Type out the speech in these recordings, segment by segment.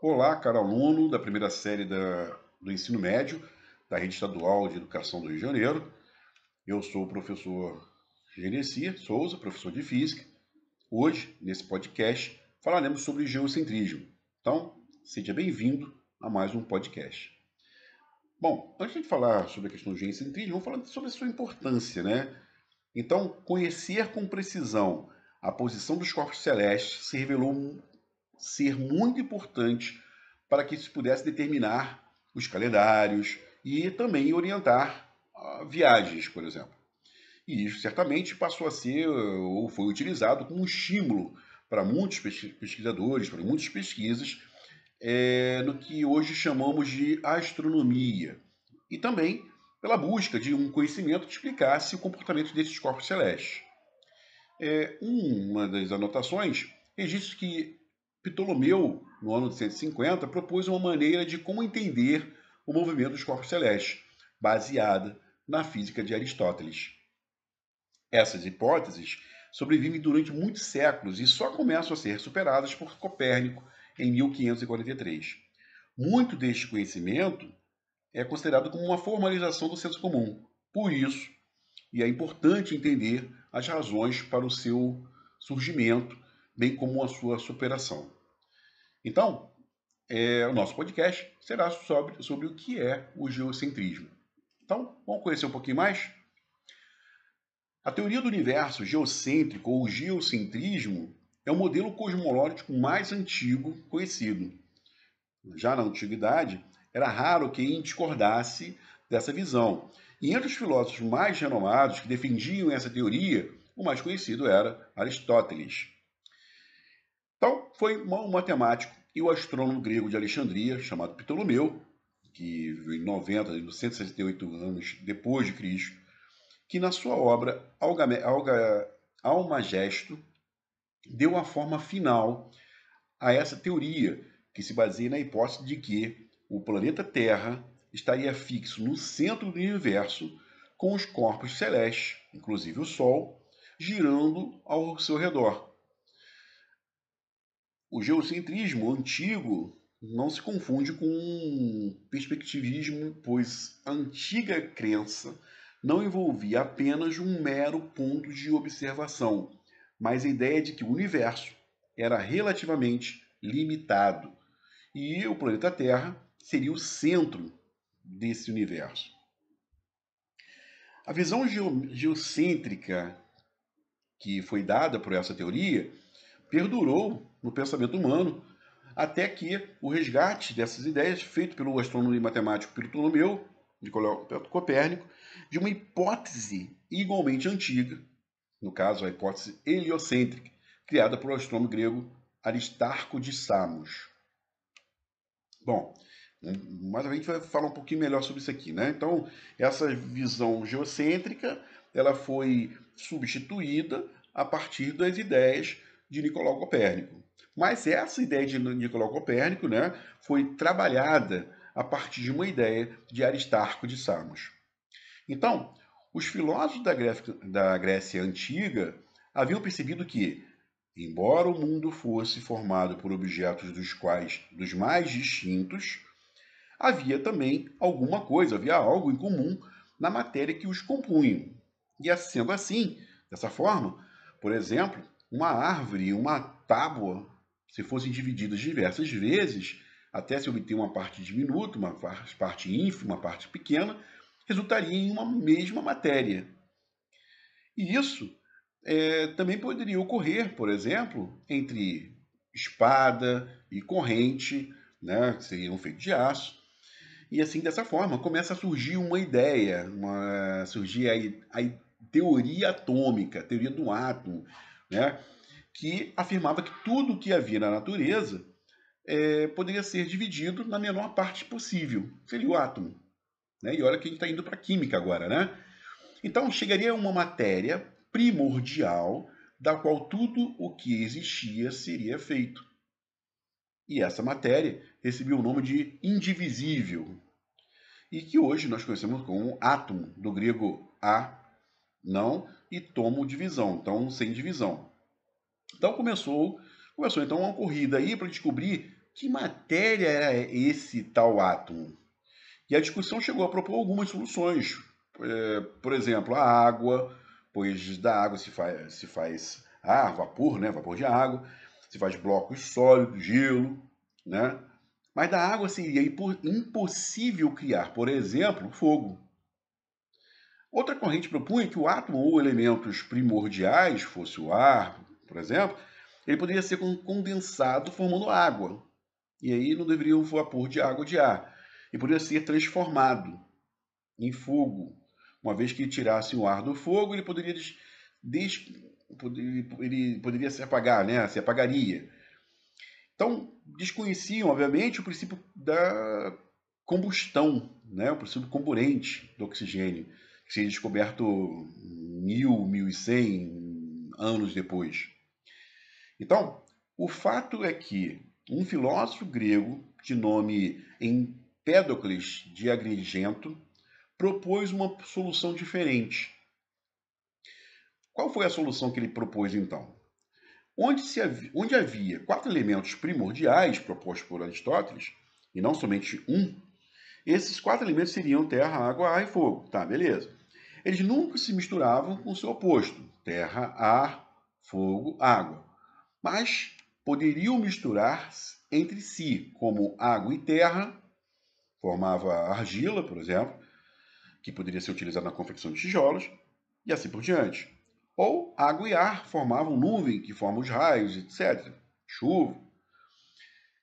Olá, caro aluno da primeira série da, do ensino médio da Rede Estadual de Educação do Rio de Janeiro. Eu sou o professor Genesi Souza, professor de Física. Hoje, nesse podcast, falaremos sobre geocentrismo. Então, seja bem-vindo a mais um podcast. Bom, antes de falar sobre a questão do geocentrismo, vamos falar sobre a sua importância, né? Então, conhecer com precisão a posição dos corpos celestes se revelou ser muito importante para que se pudesse determinar os calendários e também orientar uh, viagens, por exemplo. E isso certamente passou a ser ou foi utilizado como um estímulo para muitos pesquisadores, para muitas pesquisas, é, no que hoje chamamos de astronomia. E também pela busca de um conhecimento que explicasse o comportamento desses corpos celestes. É, uma das anotações registra que Ptolomeu, no ano de 150, propôs uma maneira de como entender o movimento dos corpos celestes, baseada na física de Aristóteles. Essas hipóteses sobrevivem durante muitos séculos e só começam a ser superadas por Copérnico em 1543. Muito deste conhecimento é considerado como uma formalização do senso comum. Por isso, e é importante entender as razões para o seu surgimento bem como a sua superação. Então, é, o nosso podcast será sobre, sobre o que é o geocentrismo. Então, vamos conhecer um pouquinho mais? A teoria do universo geocêntrico ou geocentrismo é o modelo cosmológico mais antigo conhecido. Já na antiguidade, era raro quem discordasse dessa visão. E entre os filósofos mais renomados que defendiam essa teoria, o mais conhecido era Aristóteles. Então, foi um matemático e o astrônomo grego de Alexandria, chamado Ptolomeu, que viveu em 90, 168 anos depois de Cristo, que na sua obra Almagesto deu a forma final a essa teoria, que se baseia na hipótese de que o planeta Terra estaria fixo no centro do universo, com os corpos celestes, inclusive o Sol, girando ao seu redor, o geocentrismo antigo não se confunde com perspectivismo, pois a antiga crença não envolvia apenas um mero ponto de observação, mas a ideia de que o universo era relativamente limitado e o planeta Terra seria o centro desse universo. A visão geocêntrica que foi dada por essa teoria perdurou no pensamento humano, até que o resgate dessas ideias, feito pelo astrônomo e matemático Ptolomeu, Nicolau Copérnico, de uma hipótese igualmente antiga, no caso a hipótese heliocêntrica, criada pelo astrônomo grego Aristarco de Samos. Bom, mas a gente vai falar um pouquinho melhor sobre isso aqui, né? Então, essa visão geocêntrica, ela foi substituída a partir das ideias de Nicolau Copérnico. Mas essa ideia de Nicolau Copérnico né, foi trabalhada a partir de uma ideia de Aristarco de Samos. Então, os filósofos da Grécia, da Grécia Antiga haviam percebido que, embora o mundo fosse formado por objetos dos quais dos mais distintos, havia também alguma coisa, havia algo em comum na matéria que os compunham. E sendo assim, dessa forma, por exemplo, uma árvore e uma tábua, se fossem divididas diversas vezes, até se obter uma parte diminuta, uma parte ínfima, uma parte pequena, resultaria em uma mesma matéria. E isso é, também poderia ocorrer, por exemplo, entre espada e corrente, né, que seriam feitos de aço. E assim, dessa forma, começa a surgir uma ideia, uma, surgir a, a teoria atômica, a teoria do átomo, né, que afirmava que tudo o que havia na natureza é, poderia ser dividido na menor parte possível, seria o átomo. Né? E olha que a gente está indo para a química agora, né? Então chegaria uma matéria primordial da qual tudo o que existia seria feito. E essa matéria recebia o nome de indivisível, e que hoje nós conhecemos como átomo, do grego a, não, e tomo divisão, então sem divisão. Então começou, começou então uma corrida aí para descobrir que matéria era esse tal átomo? E a discussão chegou a propor algumas soluções. É, por exemplo, a água, pois da água se faz, se faz ar, vapor, né? vapor de água, se faz blocos sólidos, gelo, né? Mas da água seria impossível criar, por exemplo, fogo. Outra corrente propunha que o átomo ou elementos primordiais, fosse o ar, por exemplo, ele poderia ser condensado formando água. E aí não deveria um vapor de água de ar. E poderia ser transformado em fogo. Uma vez que tirasse o ar do fogo, ele poderia, des, des, ele poderia se apagar, né? se apagaria. Então, desconheciam, obviamente, o princípio da combustão, né? o princípio comburente do oxigênio, seria descoberto mil, mil e cem anos depois. Então, o fato é que um filósofo grego de nome Empédocles de Agrigento propôs uma solução diferente. Qual foi a solução que ele propôs então? Onde, se havia, onde havia quatro elementos primordiais propostos por Aristóteles, e não somente um, esses quatro elementos seriam terra, água, ar e fogo. Tá, beleza. Eles nunca se misturavam com o seu oposto: terra, ar, fogo, água. Mas poderiam misturar entre si, como água e terra, formava argila, por exemplo, que poderia ser utilizada na confecção de tijolos, e assim por diante. Ou água e ar formavam nuvem, que forma os raios, etc. Chuva.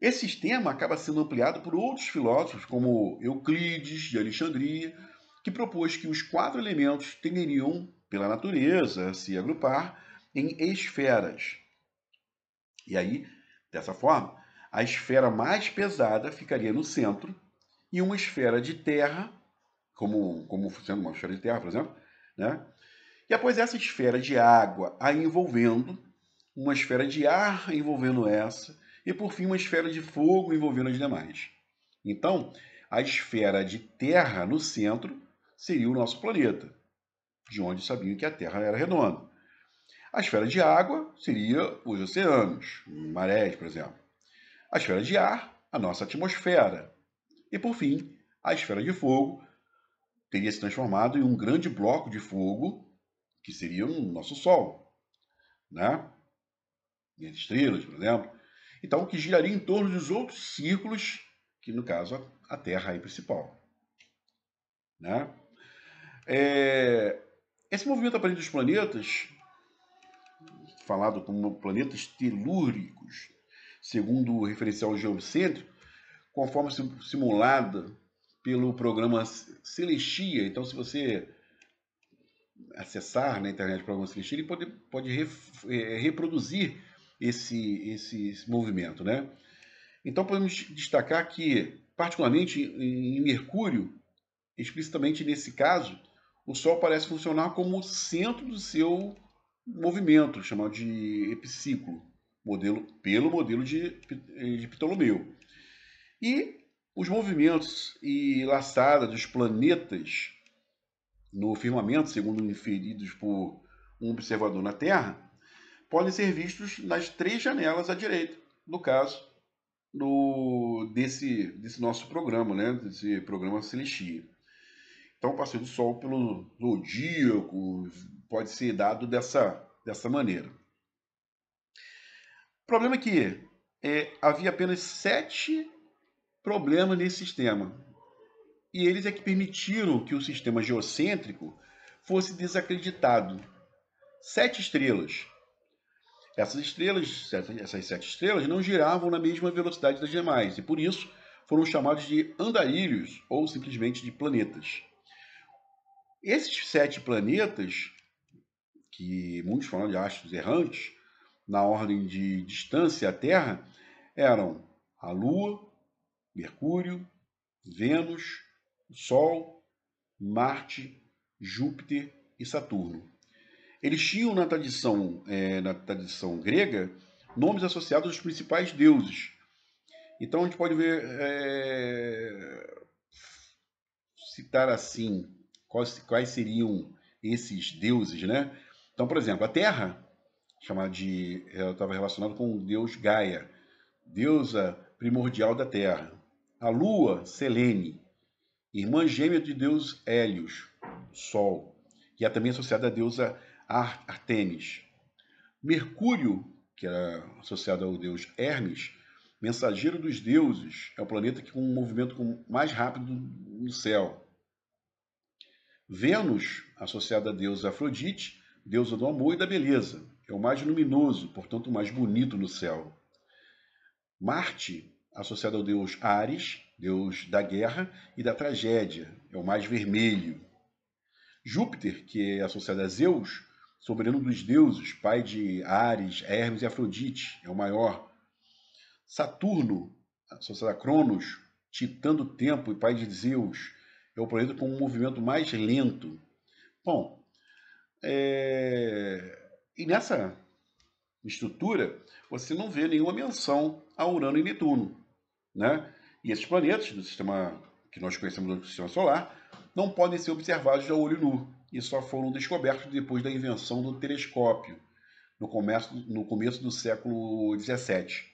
Esse sistema acaba sendo ampliado por outros filósofos, como Euclides de Alexandria, que propôs que os quatro elementos tenderiam, pela natureza, a se agrupar em esferas. E aí, dessa forma, a esfera mais pesada ficaria no centro e uma esfera de terra, como, como sendo uma esfera de terra, por exemplo, né, e após essa esfera de água a envolvendo, uma esfera de ar envolvendo essa, e por fim uma esfera de fogo envolvendo as demais. Então, a esfera de terra no centro seria o nosso planeta, de onde sabiam que a Terra era redonda. A esfera de água seria os oceanos, marés, por exemplo. A esfera de ar, a nossa atmosfera. E por fim, a esfera de fogo teria se transformado em um grande bloco de fogo que seria o nosso Sol, né? E as estrelas, por exemplo. Então, que giraria em torno dos outros círculos, que no caso a Terra é principal. Né? É, esse movimento aparente dos planetas, falado como planetas telúricos, segundo o referencial geocêntrico, conforme simulada pelo programa Celestia. Então, se você acessar na internet para alguns clichês, ele pode, pode re, é, reproduzir esse, esse, esse, movimento. Né? Então podemos destacar que, particularmente em Mercúrio, explicitamente nesse caso, o Sol parece funcionar como o centro do seu movimento, chamado de epiciclo, modelo, pelo modelo de, de Ptolomeu. E os movimentos e laçadas dos planetas no firmamento, segundo inferidos por um observador na Terra, podem ser vistos nas três janelas à direita, no caso do, desse, desse nosso programa, né? desse programa Celestia. Então, o passeio do Sol pelo zodíaco pode ser dado dessa, dessa maneira. O problema é que é, havia apenas sete problemas nesse sistema e eles é que permitiram que o sistema geocêntrico fosse desacreditado. Sete estrelas. Essas estrelas, essas sete estrelas, não giravam na mesma velocidade das demais e por isso foram chamados de andarilhos ou simplesmente de planetas. Esses sete planetas, que muitos falam de astros errantes, na ordem de distância à Terra, eram a Lua, Mercúrio, Vênus, Sol, Marte, Júpiter e Saturno. Eles tinham na tradição, é, na tradição grega nomes associados aos principais deuses. Então a gente pode ver é, citar assim quais, quais seriam esses deuses, né? Então, por exemplo, a Terra, chamada de, ela estava relacionada com o deus Gaia, deusa primordial da Terra. A Lua, Selene, irmã gêmea de Deus Hélios, Sol, que é também associada à deusa Artemis. Mercúrio, que era associado ao deus Hermes, mensageiro dos deuses, é o planeta que com um movimento mais rápido no céu. Vênus, associada a deusa Afrodite, deusa do amor e da beleza, é o mais luminoso, portanto o mais bonito no céu. Marte, associado ao deus Ares, deus da guerra e da tragédia, é o mais vermelho. Júpiter, que é associado a Zeus, soberano dos deuses, pai de Ares, Hermes e Afrodite, é o maior. Saturno, associado a Cronos, titã do tempo e pai de Zeus, é o planeta com um movimento mais lento. Bom, é... e nessa estrutura você não vê nenhuma menção a Urano e Netuno, né? E esses planetas do sistema que nós conhecemos do sistema solar não podem ser observados a olho nu e só foram descobertos depois da invenção do telescópio no começo, no começo do século XVII.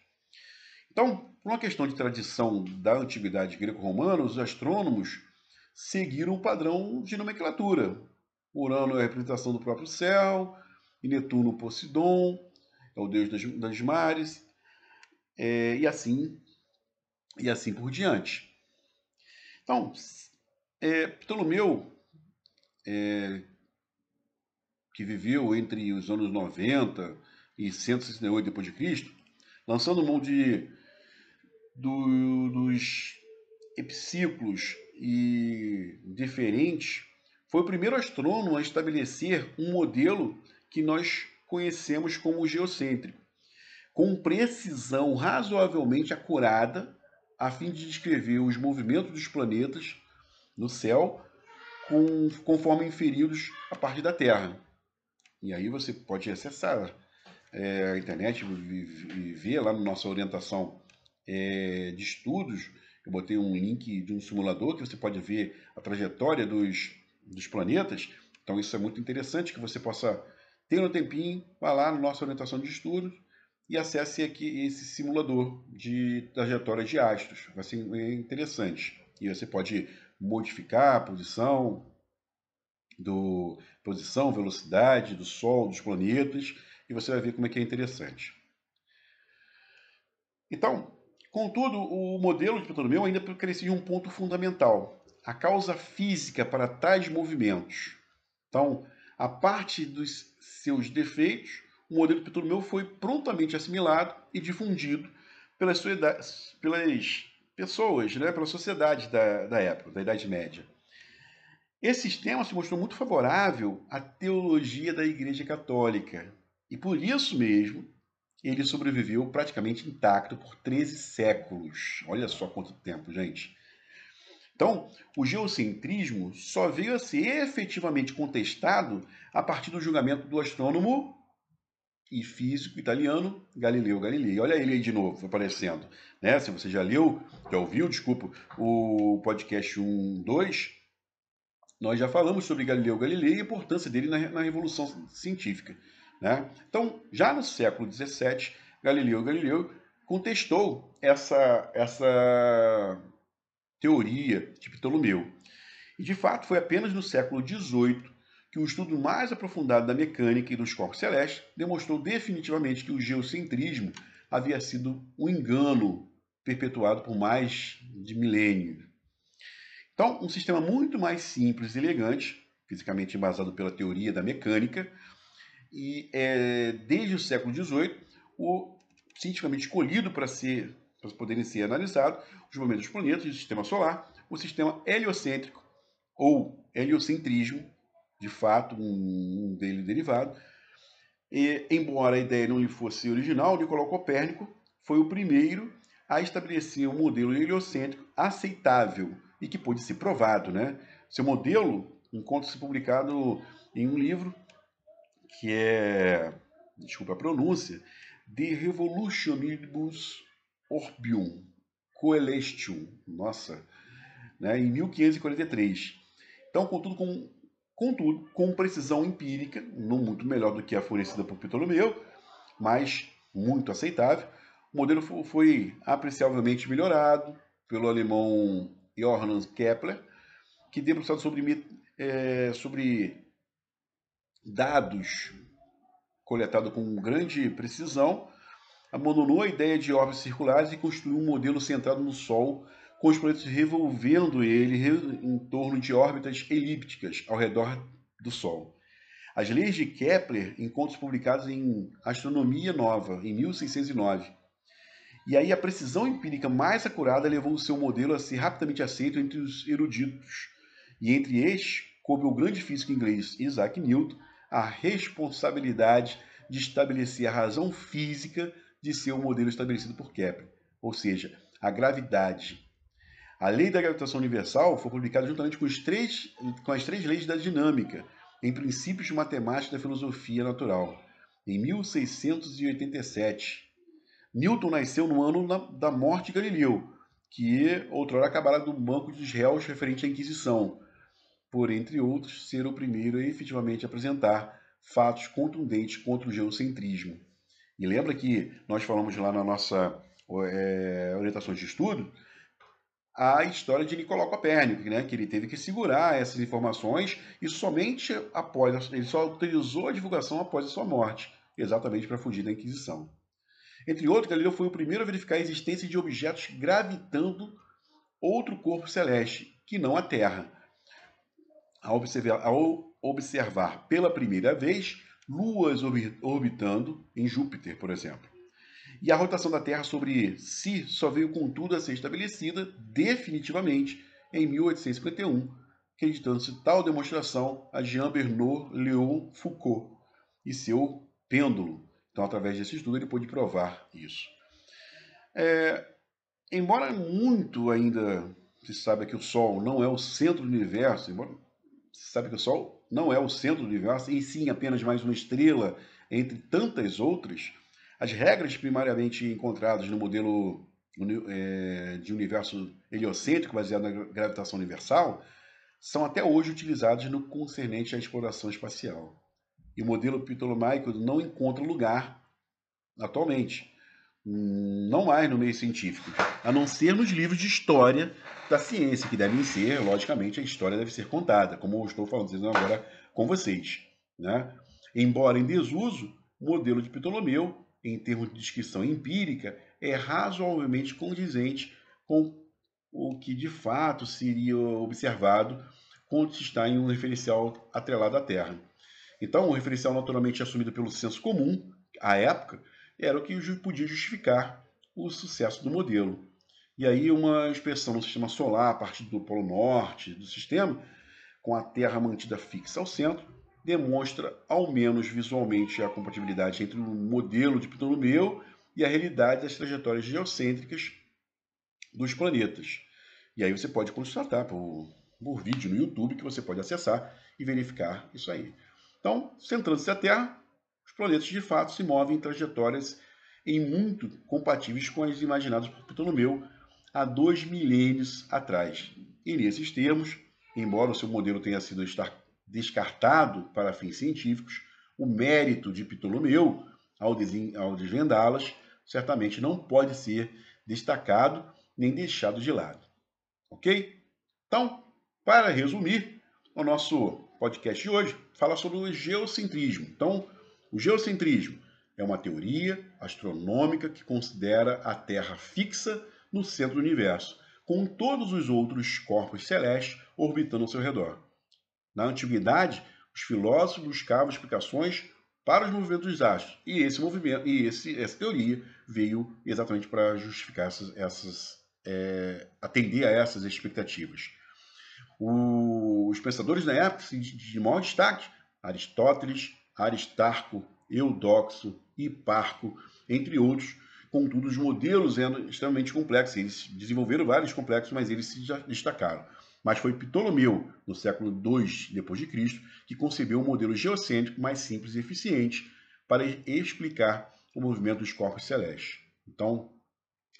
Então, por uma questão de tradição da antiguidade greco-romana, os astrônomos seguiram o padrão de nomenclatura. Urano é a representação do próprio céu, e Netuno Poseidon, é o deus das, das mares, é, e assim e assim por diante. Então, é, Ptolomeu, é, que viveu entre os anos 90 e 168 d.C., lançando mão de do, dos epiciclos e diferentes, foi o primeiro astrônomo a estabelecer um modelo que nós conhecemos como geocêntrico, com precisão razoavelmente acurada, a fim de descrever os movimentos dos planetas no céu com, conforme inferidos a partir da Terra. E aí você pode acessar é, a internet e ver lá na nossa orientação é, de estudos. Eu botei um link de um simulador que você pode ver a trajetória dos, dos planetas. Então isso é muito interessante que você possa ter um tempinho, vá lá na nossa orientação de estudos e acesse aqui esse simulador de trajetória de astros. Vai ser interessante. E você pode modificar a posição, do posição, velocidade do Sol, dos planetas, e você vai ver como é que é interessante. Então, Contudo, o modelo de Ptolomeu ainda de um ponto fundamental, a causa física para tais movimentos. Então, a parte dos seus defeitos, o modelo de Ptolomeu foi prontamente assimilado e difundido pelas, pelas pessoas, né, pela sociedade da, da época, da Idade Média. Esse sistema se mostrou muito favorável à teologia da Igreja Católica, e por isso mesmo ele sobreviveu praticamente intacto por 13 séculos. Olha só quanto tempo, gente. Então, o geocentrismo só veio a ser efetivamente contestado a partir do julgamento do astrônomo e físico italiano Galileu Galilei. Olha ele aí de novo aparecendo. Né? Se você já leu, já ouviu, desculpa, o podcast 1, 2, nós já falamos sobre Galileu Galilei e a importância dele na, na Revolução Científica. Né? Então, já no século XVII, Galileu Galileu contestou essa, essa teoria de Ptolomeu. E, de fato, foi apenas no século XVIII que o estudo mais aprofundado da mecânica e dos corpos celestes demonstrou definitivamente que o geocentrismo havia sido um engano perpetuado por mais de milênios. Então, um sistema muito mais simples e elegante, fisicamente embasado pela teoria da mecânica, e é, desde o século XVIII, o cientificamente escolhido para ser para poderem ser analisados os movimentos dos planetas do sistema solar, o sistema heliocêntrico ou heliocentrismo, de fato, um, dele derivado. E, embora a ideia não lhe fosse original, Nicolau Copérnico foi o primeiro a estabelecer um modelo heliocêntrico aceitável e que pôde ser provado. Né? Seu modelo encontra-se publicado em um livro que é, desculpa a pronúncia, De Revolutionibus Orbium Coelestium, nossa, né, em 1543. Então, contudo, com, contudo, com precisão empírica, não muito melhor do que a fornecida por Ptolomeu, mas muito aceitável, O modelo foi apreciavelmente melhorado pelo alemão Johann Kepler, que debruçado sobre, é, sobre dados coletados com grande precisão, abandonou a ideia de órbitas circulares e construiu um modelo centrado no Sol, com os planetas revolvendo ele em torno de órbitas elípticas ao redor do Sol. As leis de Kepler, encontros publicados em Astronomia Nova, em 1609. E aí a precisão empírica mais acurada levou o seu modelo a ser rapidamente aceito entre os eruditos. E entre estes, coube o grande físico inglês Isaac Newton a responsabilidade de estabelecer a razão física de seu modelo estabelecido por Kepler, ou seja, a gravidade. A lei da gravitação universal foi publicada juntamente com, três, com as três leis da dinâmica, em Princípios de Matemática da Filosofia Natural, em 1687. Newton nasceu no ano da morte de Galileu, que outrora acabara do banco dos réus referente à Inquisição, por, entre outros, ser o primeiro a efetivamente apresentar fatos contundentes contra o geocentrismo. E lembra que nós falamos lá na nossa é, orientação de estudo a história de Nicolau Copérnico, né, que ele teve que segurar essas informações e somente após ele só autorizou a divulgação após a sua morte, exatamente para fugir da Inquisição. Entre outros, Galileu foi o primeiro a verificar a existência de objetos gravitando outro corpo celeste, que não a Terra. Ao observar, ao observar pela primeira vez luas orbitando em Júpiter, por exemplo. E a rotação da Terra sobre si só veio, contudo, a ser estabelecida definitivamente em 1851, acreditando-se tal demonstração a Jean Bernard Léon Foucault e seu pêndulo. Então, através desse estudo, ele pôde provar isso. É, embora muito ainda se saiba que o Sol não é o centro do universo, embora sabe que o Sol não é o centro do universo, e sim apenas mais uma estrela entre tantas outras, as regras primariamente encontradas no modelo é, de universo heliocêntrico baseado na gravitação universal são até hoje utilizadas no concernente à exploração espacial. E o modelo ptolomaico não encontra lugar atualmente, não mais no meio científico, a não ser nos livros de história da ciência, que devem ser, logicamente, a história deve ser contada, como eu estou falando agora com vocês. Né? Embora em desuso, o modelo de Ptolomeu em termos de descrição empírica, é razoavelmente condizente com o que de fato seria observado quando se está em um referencial atrelado à Terra. Então, o referencial naturalmente assumido pelo senso comum, à época, era o que podia justificar o sucesso do modelo. E aí, uma inspeção no sistema solar, a partir do polo norte do sistema, com a Terra mantida fixa ao centro, demonstra, ao menos visualmente, a compatibilidade entre o modelo de Ptolomeu e a realidade das trajetórias geocêntricas dos planetas. E aí você pode constatar por, por vídeo no YouTube que você pode acessar e verificar isso aí. Então, centrando-se a Terra, planetas de fato se movem em trajetórias em muito compatíveis com as imaginadas por Ptolomeu há dois milênios atrás. E nesses termos, embora o seu modelo tenha sido descartado para fins científicos, o mérito de Ptolomeu ao, ao desvendá-las certamente não pode ser destacado nem deixado de lado. Ok? Então, para resumir, o nosso podcast de hoje fala sobre o geocentrismo. Então, o geocentrismo é uma teoria astronômica que considera a Terra fixa no centro do universo, com todos os outros corpos celestes orbitando ao seu redor. Na antiguidade, os filósofos buscavam explicações para os movimentos dos astros. E esse movimento e esse, essa teoria veio exatamente para justificar essas, essas é, atender a essas expectativas. O, os pensadores da época, de, de maior destaque, Aristóteles, Aristarco, Eudoxo, Hiparco, entre outros, contudo, os modelos eram extremamente complexos. Eles desenvolveram vários complexos, mas eles se destacaram mas foi Ptolomeu, no século II d.C., que concebeu um modelo geocêntrico mais simples e eficiente para explicar o movimento dos corpos celestes. Então,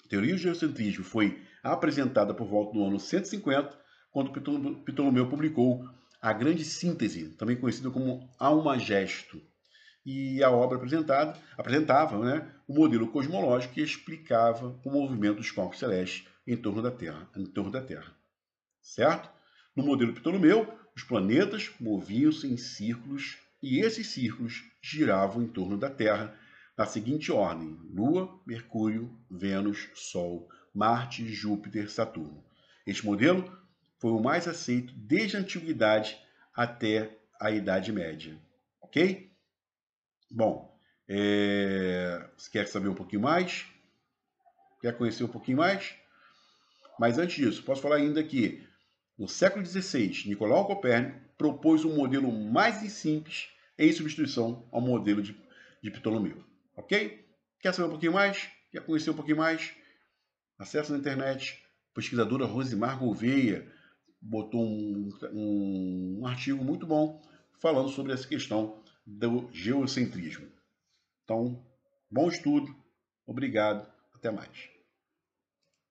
a teoria do geocentrismo foi apresentada por volta do ano 150, quando Ptolomeu publicou a Grande Síntese, também conhecida como Almagesto. e a obra apresentada, apresentava né, o modelo cosmológico que explicava o movimento dos corpos celestes em torno da Terra, em torno da Terra. Certo? No modelo Ptolomeu, os planetas moviam-se em círculos e esses círculos giravam em torno da Terra na seguinte ordem: Lua, Mercúrio, Vênus, Sol, Marte, Júpiter, Saturno. Este modelo foi o mais aceito desde a antiguidade até a Idade Média. Ok? Bom, é... você quer saber um pouquinho mais? Quer conhecer um pouquinho mais? Mas antes disso, posso falar ainda que no século XVI, Nicolau Copérnico propôs um modelo mais simples em substituição ao modelo de, de Ptolomeu. Ok? Quer saber um pouquinho mais? Quer conhecer um pouquinho mais? Acesse na internet. Pesquisadora Rosimar Gouveia botou um, um, artigo muito bom falando sobre essa questão do geocentrismo. Então, bom estudo. Obrigado. Até mais.